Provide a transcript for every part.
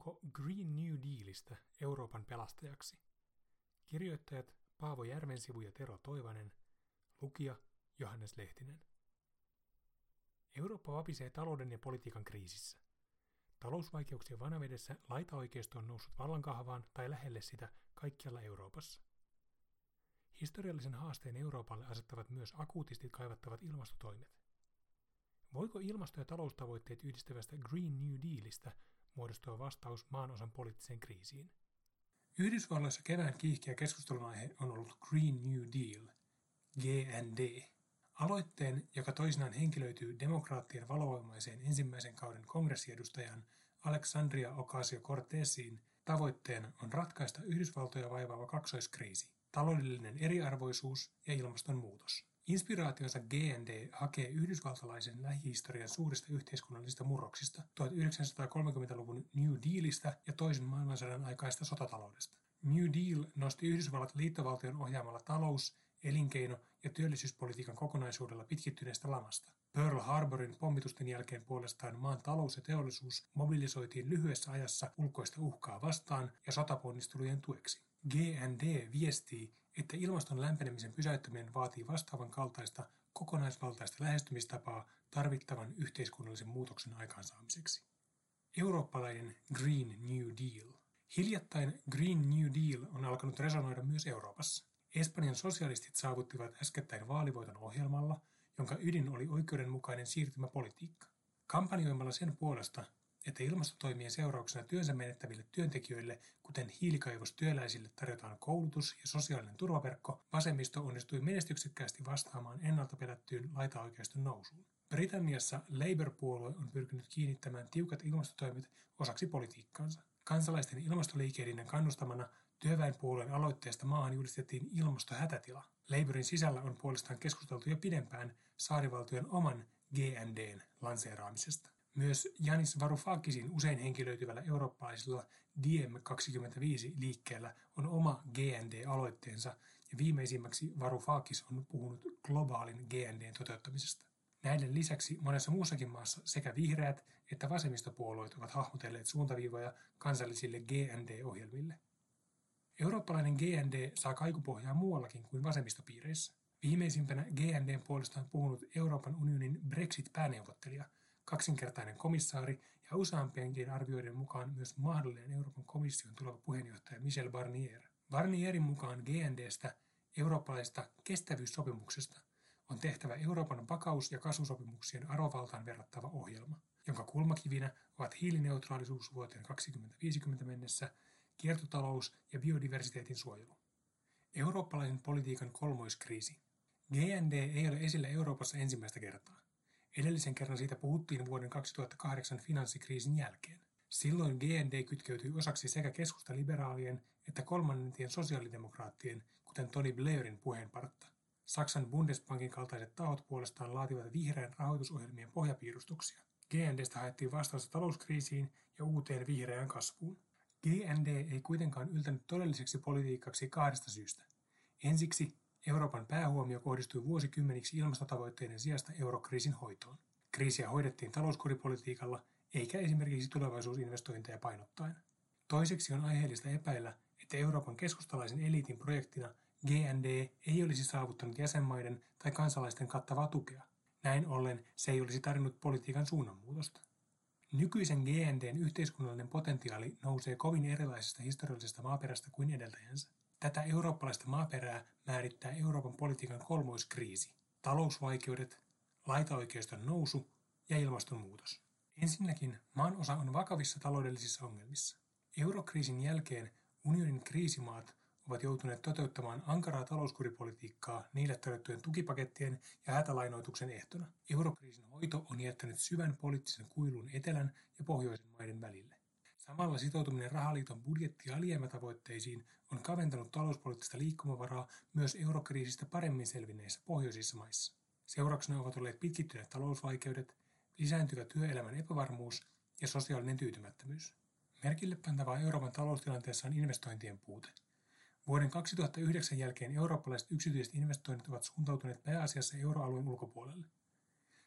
Onko Green New Dealista Euroopan pelastajaksi? Kirjoittajat Paavo Järvensivu ja Tero Toivanen, lukija Johannes Lehtinen. Eurooppa vapisee talouden ja politiikan kriisissä. Talousvaikeuksien vanavedessä laitaoikeisto on noussut vallankahvaan tai lähelle sitä kaikkialla Euroopassa. Historiallisen haasteen Euroopalle asettavat myös akuutisti kaivattavat ilmastotoimet. Voiko ilmasto- ja taloustavoitteet yhdistävästä Green New Dealista muodostua vastaus maanosan poliittiseen kriisiin. Yhdysvalloissa kevään kiihkeä keskustelun aihe on ollut Green New Deal, GND. Aloitteen, joka toisinaan henkilöityy demokraattien valovoimaiseen ensimmäisen kauden kongressiedustajan Alexandria Ocasio-Cortesiin, tavoitteena on ratkaista Yhdysvaltoja vaivaava kaksoiskriisi, taloudellinen eriarvoisuus ja ilmastonmuutos. Inspiraationsa GND hakee yhdysvaltalaisen lähihistorian suurista yhteiskunnallisista murroksista 1930-luvun New Dealista ja toisen maailmansodan aikaista sotataloudesta. New Deal nosti Yhdysvallat liittovaltion ohjaamalla talous-, elinkeino- ja työllisyyspolitiikan kokonaisuudella pitkittyneestä lamasta. Pearl Harborin pommitusten jälkeen puolestaan maan talous ja teollisuus mobilisoitiin lyhyessä ajassa ulkoista uhkaa vastaan ja sotaponnistelujen tueksi. GND viestii, että ilmaston lämpenemisen pysäyttäminen vaatii vastaavan kaltaista kokonaisvaltaista lähestymistapaa tarvittavan yhteiskunnallisen muutoksen aikaansaamiseksi. Eurooppalainen Green New Deal. Hiljattain Green New Deal on alkanut resonoida myös Euroopassa. Espanjan sosialistit saavuttivat äskettäin vaalivoiton ohjelmalla, jonka ydin oli oikeudenmukainen siirtymäpolitiikka. Kampanjoimalla sen puolesta, että ilmastotoimien seurauksena työnsä menettäville työntekijöille, kuten hiilikaivostyöläisille, tarjotaan koulutus ja sosiaalinen turvaverkko, vasemmisto onnistui menestyksekkäästi vastaamaan ennalta pelättyyn laitaoikeiston nousuun. Britanniassa Labour-puolue on pyrkinyt kiinnittämään tiukat ilmastotoimet osaksi politiikkaansa. Kansalaisten ilmastoliikeiden kannustamana työväenpuolueen aloitteesta maahan julistettiin ilmastohätätila. Labourin sisällä on puolestaan keskusteltu jo pidempään saarivaltion oman GNDn lanseeraamisesta. Myös Janis Varoufakisin usein henkilöityvällä eurooppalaisella Diem25-liikkeellä on oma GND-aloitteensa ja viimeisimmäksi Varoufakis on puhunut globaalin GNDn toteuttamisesta. Näiden lisäksi monessa muussakin maassa sekä vihreät että vasemmistopuolueet ovat hahmotelleet suuntaviivoja kansallisille GND-ohjelmille. Eurooppalainen GND saa kaikupohjaa muuallakin kuin vasemmistopiireissä. Viimeisimpänä GNDn puolestaan puhunut Euroopan unionin Brexit-pääneuvottelija – kaksinkertainen komissaari ja useampienkin arvioiden mukaan myös mahdollinen Euroopan komission tuleva puheenjohtaja Michel Barnier. Barnierin mukaan GNDstä, eurooppalaisesta kestävyyssopimuksesta, on tehtävä Euroopan vakaus- ja kasvusopimuksien arvovaltaan verrattava ohjelma, jonka kulmakivinä ovat hiilineutraalisuus vuoteen 2050 mennessä, kiertotalous ja biodiversiteetin suojelu. Eurooppalaisen politiikan kolmoiskriisi. GND ei ole esillä Euroopassa ensimmäistä kertaa. Edellisen kerran siitä puhuttiin vuoden 2008 finanssikriisin jälkeen. Silloin GND kytkeytyi osaksi sekä keskustaliberaalien että kolmannentien sosiaalidemokraattien, kuten Tony Blairin puheenpartta. Saksan Bundesbankin kaltaiset tahot puolestaan laativat vihreän rahoitusohjelmien pohjapiirustuksia. GNDstä haettiin vastausta talouskriisiin ja uuteen vihreään kasvuun. GND ei kuitenkaan yltänyt todelliseksi politiikaksi kahdesta syystä. Ensiksi Euroopan päähuomio kohdistui vuosikymmeniksi ilmastotavoitteiden sijasta eurokriisin hoitoon. Kriisiä hoidettiin talouskuripolitiikalla, eikä esimerkiksi tulevaisuusinvestointeja painottaen. Toiseksi on aiheellista epäillä, että Euroopan keskustalaisen eliitin projektina GND ei olisi saavuttanut jäsenmaiden tai kansalaisten kattavaa tukea. Näin ollen se ei olisi tarjonnut politiikan suunnanmuutosta. Nykyisen GNDn yhteiskunnallinen potentiaali nousee kovin erilaisesta historiallisesta maaperästä kuin edeltäjänsä. Tätä eurooppalaista maaperää määrittää Euroopan politiikan kolmoiskriisi, talousvaikeudet, laitaoikeiston nousu ja ilmastonmuutos. Ensinnäkin maan osa on vakavissa taloudellisissa ongelmissa. Eurokriisin jälkeen unionin kriisimaat ovat joutuneet toteuttamaan ankaraa talouskuripolitiikkaa niille tarjottujen tukipakettien ja hätälainoituksen ehtona. Eurokriisin hoito on jättänyt syvän poliittisen kuilun etelän ja pohjoisen maiden välille. Samalla sitoutuminen rahaliiton budjetti- ja alijäämätavoitteisiin on kaventanut talouspoliittista liikkumavaraa myös eurokriisistä paremmin selvinneissä pohjoisissa maissa. Seurauksena ovat olleet pitkittyneet talousvaikeudet, lisääntyvä työelämän epävarmuus ja sosiaalinen tyytymättömyys. Merkille pantavaa Euroopan taloustilanteessa on investointien puute. Vuoden 2009 jälkeen eurooppalaiset yksityiset investoinnit ovat suuntautuneet pääasiassa euroalueen ulkopuolelle.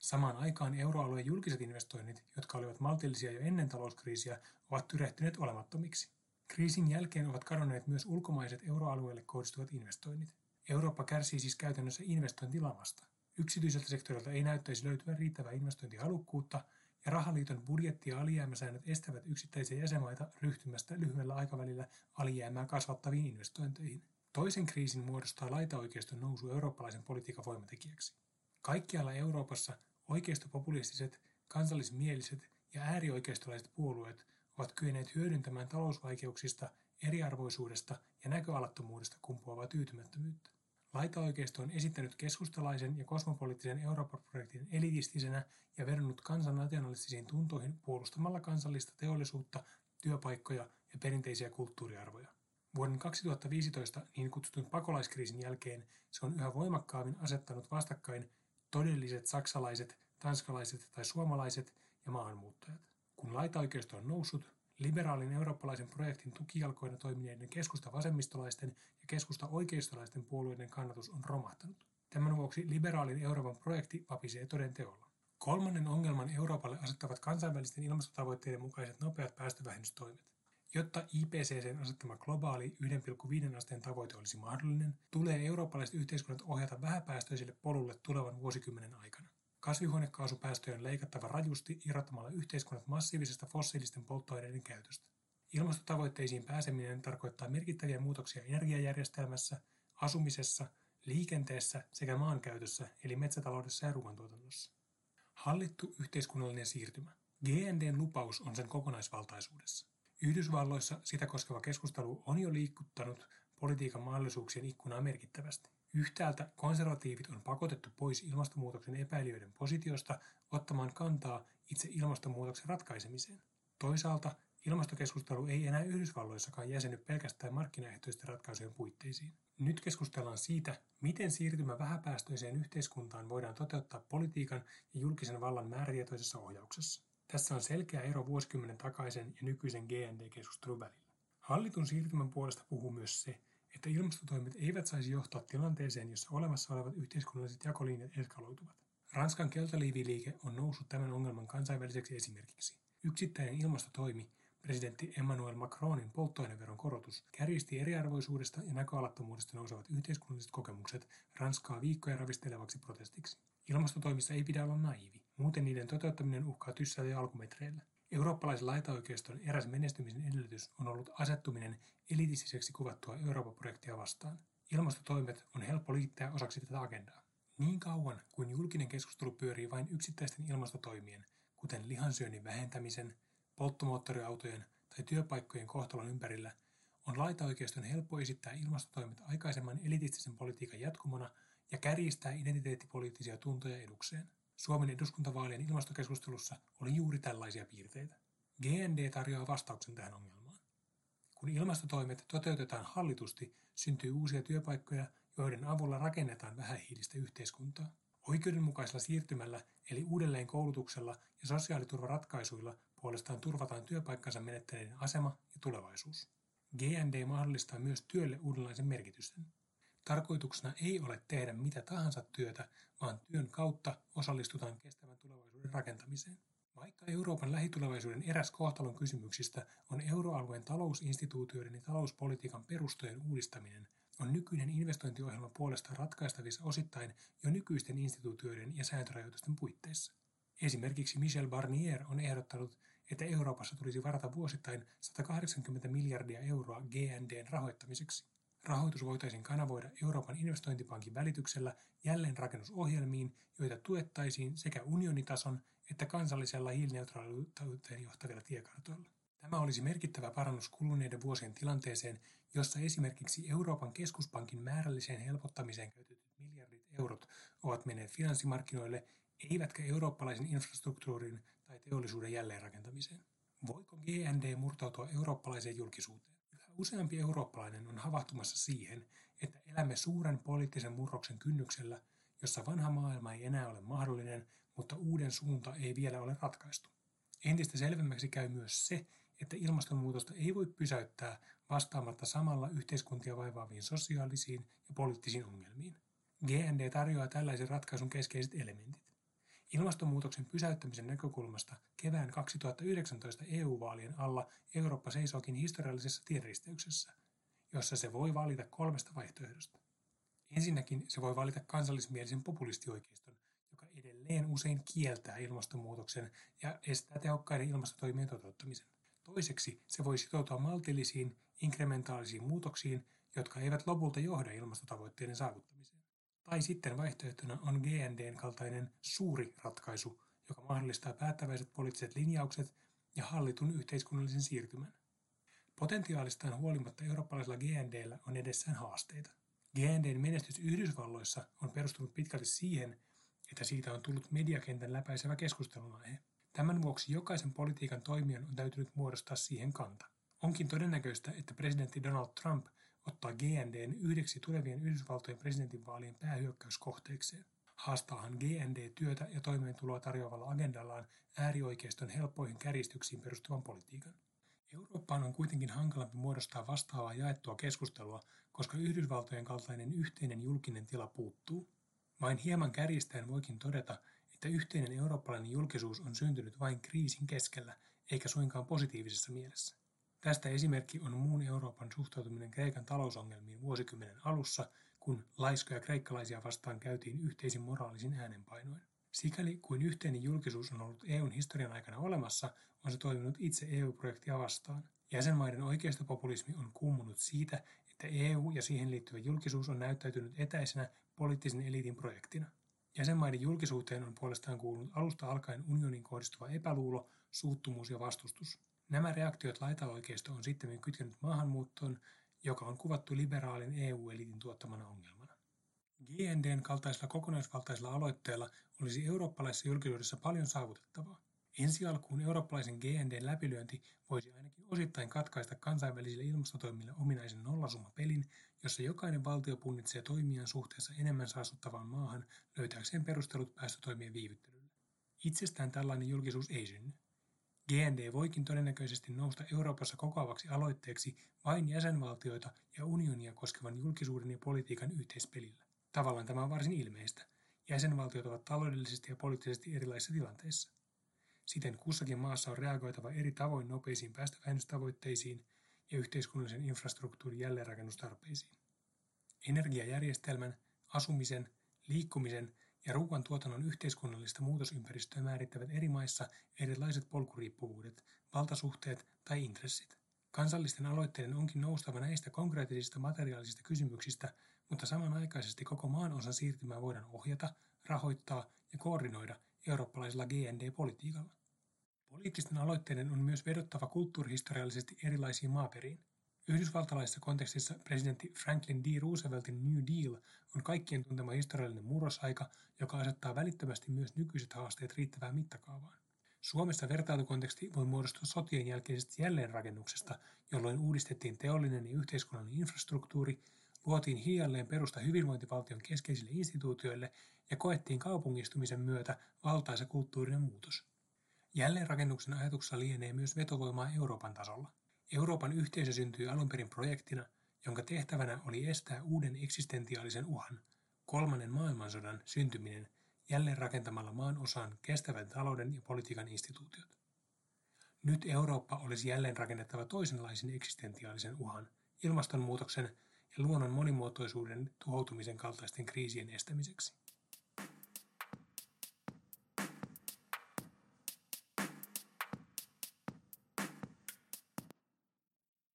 Samaan aikaan euroalueen julkiset investoinnit, jotka olivat maltillisia jo ennen talouskriisiä, ovat tyrehtyneet olemattomiksi. Kriisin jälkeen ovat kadonneet myös ulkomaiset euroalueelle kohdistuvat investoinnit. Eurooppa kärsii siis käytännössä investointilamasta. Yksityiseltä sektorilta ei näyttäisi löytyvän riittävää investointihalukkuutta, ja rahaliiton budjetti- ja alijäämäsäännöt estävät yksittäisiä jäsenmaita ryhtymästä lyhyellä aikavälillä alijäämää kasvattaviin investointeihin. Toisen kriisin muodostaa laitaoikeiston nousu eurooppalaisen politiikan voimatekijäksi. Kaikkialla Euroopassa oikeistopopulistiset, kansallismieliset ja äärioikeistolaiset puolueet ovat kyenneet hyödyntämään talousvaikeuksista, eriarvoisuudesta ja näköalattomuudesta kumpuavaa tyytymättömyyttä. Laitaoikeisto on esittänyt keskustalaisen ja kosmopoliittisen Euroopan-projektin elitistisenä ja vedonnut kansan nationalistisiin tuntoihin puolustamalla kansallista teollisuutta, työpaikkoja ja perinteisiä kulttuuriarvoja. Vuoden 2015 niin kutsutun pakolaiskriisin jälkeen se on yhä voimakkaammin asettanut vastakkain todelliset saksalaiset, tanskalaiset tai suomalaiset ja maahanmuuttajat. Kun laitaoikeisto on noussut, liberaalin eurooppalaisen projektin tukijalkoina toimineiden keskusta-vasemmistolaisten ja keskusta-oikeistolaisten puolueiden kannatus on romahtanut. Tämän vuoksi liberaalin Euroopan projekti vapisee toden teolla. Kolmannen ongelman Euroopalle asettavat kansainvälisten ilmastotavoitteiden mukaiset nopeat päästövähennystoimet. Jotta IPCCn asettama globaali 1,5 asteen tavoite olisi mahdollinen, tulee eurooppalaiset yhteiskunnat ohjata vähäpäästöiselle polulle tulevan vuosikymmenen aikana. Kasvihuonekaasupäästöjä on leikattava rajusti irrottamalla yhteiskunnat massiivisesta fossiilisten polttoaineiden käytöstä. Ilmastotavoitteisiin pääseminen tarkoittaa merkittäviä muutoksia energiajärjestelmässä, asumisessa, liikenteessä sekä maankäytössä eli metsätaloudessa ja ruoantuotannossa. Hallittu yhteiskunnallinen siirtymä. GNDn lupaus on sen kokonaisvaltaisuudessa. Yhdysvalloissa sitä koskeva keskustelu on jo liikuttanut politiikan mahdollisuuksien ikkunaa merkittävästi. Yhtäältä konservatiivit on pakotettu pois ilmastonmuutoksen epäilijöiden positiosta ottamaan kantaa itse ilmastonmuutoksen ratkaisemiseen. Toisaalta ilmastokeskustelu ei enää Yhdysvalloissakaan jäseny pelkästään markkinaehtoisten ratkaisujen puitteisiin. Nyt keskustellaan siitä, miten siirtymä vähäpäästöiseen yhteiskuntaan voidaan toteuttaa politiikan ja julkisen vallan määrätietoisessa ohjauksessa. Tässä on selkeä ero vuosikymmenen takaisen ja nykyisen GND-keskustelun välillä. Hallitun siirtymän puolesta puhuu myös se, että ilmastotoimet eivät saisi johtaa tilanteeseen, jossa olemassa olevat yhteiskunnalliset jakolinjat eskaloituvat. Ranskan keltaliiviliike on noussut tämän ongelman kansainväliseksi esimerkiksi. Yksittäinen ilmastotoimi, presidentti Emmanuel Macronin polttoaineveron korotus, kärjisti eriarvoisuudesta ja näköalattomuudesta nousevat yhteiskunnalliset kokemukset Ranskaa viikkoja ravistelevaksi protestiksi. Ilmastotoimissa ei pidä olla naivi, muuten niiden toteuttaminen uhkaa tyssätä alkumetreillä. Eurooppalaisen laitaoikeiston eräs menestymisen edellytys on ollut asettuminen elitistiseksi kuvattua Euroopan projektia vastaan. Ilmastotoimet on helppo liittää osaksi tätä agendaa. Niin kauan kuin julkinen keskustelu pyörii vain yksittäisten ilmastotoimien, kuten lihansyönnin vähentämisen, polttomoottoriautojen tai työpaikkojen kohtalon ympärillä, on laitaoikeiston helppo esittää ilmastotoimet aikaisemman elitistisen politiikan jatkumona ja kärjistää identiteettipoliittisia tuntoja edukseen. Suomen eduskuntavaalien ilmastokeskustelussa oli juuri tällaisia piirteitä. GND tarjoaa vastauksen tähän ongelmaan. Kun ilmastotoimet toteutetaan hallitusti, syntyy uusia työpaikkoja, joiden avulla rakennetaan vähähiilistä yhteiskuntaa. Oikeudenmukaisella siirtymällä eli uudelleen koulutuksella ja sosiaaliturvaratkaisuilla puolestaan turvataan työpaikkansa menettäneiden asema ja tulevaisuus. GND mahdollistaa myös työlle uudenlaisen merkityksen. Tarkoituksena ei ole tehdä mitä tahansa työtä, vaan työn kautta osallistutaan kestävän tulevaisuuden rakentamiseen. Vaikka Euroopan lähitulevaisuuden eräs kohtalon kysymyksistä on euroalueen talousinstituutioiden ja talouspolitiikan perustojen uudistaminen, on nykyinen investointiohjelma puolestaan ratkaistavissa osittain jo nykyisten instituutioiden ja sääntörajoitusten puitteissa. Esimerkiksi Michel Barnier on ehdottanut, että Euroopassa tulisi varata vuosittain 180 miljardia euroa GNDn rahoittamiseksi. Rahoitus voitaisiin kanavoida Euroopan investointipankin välityksellä jälleenrakennusohjelmiin, joita tuettaisiin sekä unionitason että kansallisella hiilineutraaliuteen johtavilla tiekartoilla. Tämä olisi merkittävä parannus kuluneiden vuosien tilanteeseen, jossa esimerkiksi Euroopan keskuspankin määrälliseen helpottamiseen käytetyt miljardit eurot ovat menneet finanssimarkkinoille, eivätkä eurooppalaisen infrastruktuurin tai teollisuuden jälleenrakentamiseen. Voiko GND murtautua eurooppalaiseen julkisuuteen? Useampi eurooppalainen on havahtumassa siihen, että elämme suuren poliittisen murroksen kynnyksellä, jossa vanha maailma ei enää ole mahdollinen, mutta uuden suunta ei vielä ole ratkaistu. Entistä selvemmäksi käy myös se, että ilmastonmuutosta ei voi pysäyttää vastaamatta samalla yhteiskuntia vaivaaviin sosiaalisiin ja poliittisiin ongelmiin. GND tarjoaa tällaisen ratkaisun keskeiset elementit. Ilmastonmuutoksen pysäyttämisen näkökulmasta kevään 2019 EU-vaalien alla Eurooppa seisookin historiallisessa tienristeyksessä, jossa se voi valita kolmesta vaihtoehdosta. Ensinnäkin se voi valita kansallismielisen populistioikeiston, joka edelleen usein kieltää ilmastonmuutoksen ja estää tehokkaiden ilmastotoimien toteuttamisen. Toiseksi se voi sitoutua maltillisiin, inkrementaalisiin muutoksiin, jotka eivät lopulta johda ilmastotavoitteiden saavuttamiseen. Tai sitten vaihtoehtona on GNDn kaltainen suuri ratkaisu, joka mahdollistaa päättäväiset poliittiset linjaukset ja hallitun yhteiskunnallisen siirtymän. Potentiaalistaan huolimatta eurooppalaisella GNDllä on edessään haasteita. GNDn menestys Yhdysvalloissa on perustunut pitkälti siihen, että siitä on tullut mediakentän läpäisevä keskustelunaihe. Tämän vuoksi jokaisen politiikan toimijan on täytynyt muodostaa siihen kanta. Onkin todennäköistä, että presidentti Donald Trump ottaa GNDn yhdeksi tulevien Yhdysvaltojen presidentinvaalien päähyökkäyskohteekseen. Haastaahan GND työtä ja toimeentuloa tarjoavalla agendallaan äärioikeiston helppoihin kärjistyksiin perustuvan politiikan. Eurooppaan on kuitenkin hankalampi muodostaa vastaavaa jaettua keskustelua, koska Yhdysvaltojen kaltainen yhteinen julkinen tila puuttuu. Vain hieman kärjistäen voikin todeta, että yhteinen eurooppalainen julkisuus on syntynyt vain kriisin keskellä, eikä suinkaan positiivisessa mielessä. Tästä esimerkki on muun Euroopan suhtautuminen Kreikan talousongelmiin vuosikymmenen alussa, kun laiskoja kreikkalaisia vastaan käytiin yhteisin moraalisin äänenpainoin. Sikäli kuin yhteinen julkisuus on ollut EUn historian aikana olemassa, on se toiminut itse EU-projektia vastaan. Jäsenmaiden oikeistopopulismi on kummunut siitä, että EU ja siihen liittyvä julkisuus on näyttäytynyt etäisenä poliittisen eliitin projektina. Jäsenmaiden julkisuuteen on puolestaan kuulunut alusta alkaen unionin kohdistuva epäluulo, suuttumus ja vastustus. Nämä reaktiot laitaoikeisto on sitten kytkenyt maahanmuuttoon, joka on kuvattu liberaalin EU-eliitin tuottamana ongelmana. GNDn kaltaisella kokonaisvaltaisella aloitteella olisi eurooppalaisessa julkisuudessa paljon saavutettavaa. Ensi alkuun eurooppalaisen GNDn läpilyönti voisi ainakin osittain katkaista kansainvälisille ilmastotoimille ominaisen nollasummapelin, jossa jokainen valtio punnitsee toimijan suhteessa enemmän saastuttavaan maahan löytääkseen perustelut päästötoimien viivyttelylle. Itsestään tällainen julkisuus ei synny. GND voikin todennäköisesti nousta Euroopassa kokoavaksi aloitteeksi vain jäsenvaltioita ja unionia koskevan julkisuuden ja politiikan yhteispelillä. Tavallaan tämä on varsin ilmeistä. Jäsenvaltiot ovat taloudellisesti ja poliittisesti erilaisissa tilanteissa. Siten kussakin maassa on reagoitava eri tavoin nopeisiin päästövähennystavoitteisiin ja yhteiskunnallisen infrastruktuurin jälleenrakennustarpeisiin. Energiajärjestelmän, asumisen, liikkumisen ja ruoantuotannon yhteiskunnallista muutosympäristöä määrittävät eri maissa erilaiset polkuriippuvuudet, valtasuhteet tai intressit. Kansallisten aloitteiden onkin noustava näistä konkreettisista materiaalisista kysymyksistä, mutta samanaikaisesti koko maan osan siirtymää voidaan ohjata, rahoittaa ja koordinoida eurooppalaisella GND-politiikalla. Poliittisten aloitteiden on myös vedottava kulttuurihistoriallisesti erilaisiin maaperiin. Yhdysvaltalaisessa kontekstissa presidentti Franklin D. Rooseveltin New Deal on kaikkien tuntema historiallinen murrosaika, joka asettaa välittömästi myös nykyiset haasteet riittävään mittakaavaan. Suomessa vertailukonteksti voi muodostua sotien jälkeisestä jälleenrakennuksesta, jolloin uudistettiin teollinen ja yhteiskunnallinen infrastruktuuri, luotiin hiljalleen perusta hyvinvointivaltion keskeisille instituutioille ja koettiin kaupungistumisen myötä valtaisa kulttuurinen muutos. Jälleenrakennuksen ajatuksessa lienee myös vetovoimaa Euroopan tasolla. Euroopan yhteisö syntyi alun perin projektina, jonka tehtävänä oli estää uuden eksistentiaalisen uhan, kolmannen maailmansodan syntyminen jälleen rakentamalla maan osaan kestävän talouden ja politiikan instituutiot. Nyt Eurooppa olisi jälleen rakennettava toisenlaisen eksistentiaalisen uhan, ilmastonmuutoksen ja luonnon monimuotoisuuden tuhoutumisen kaltaisten kriisien estämiseksi.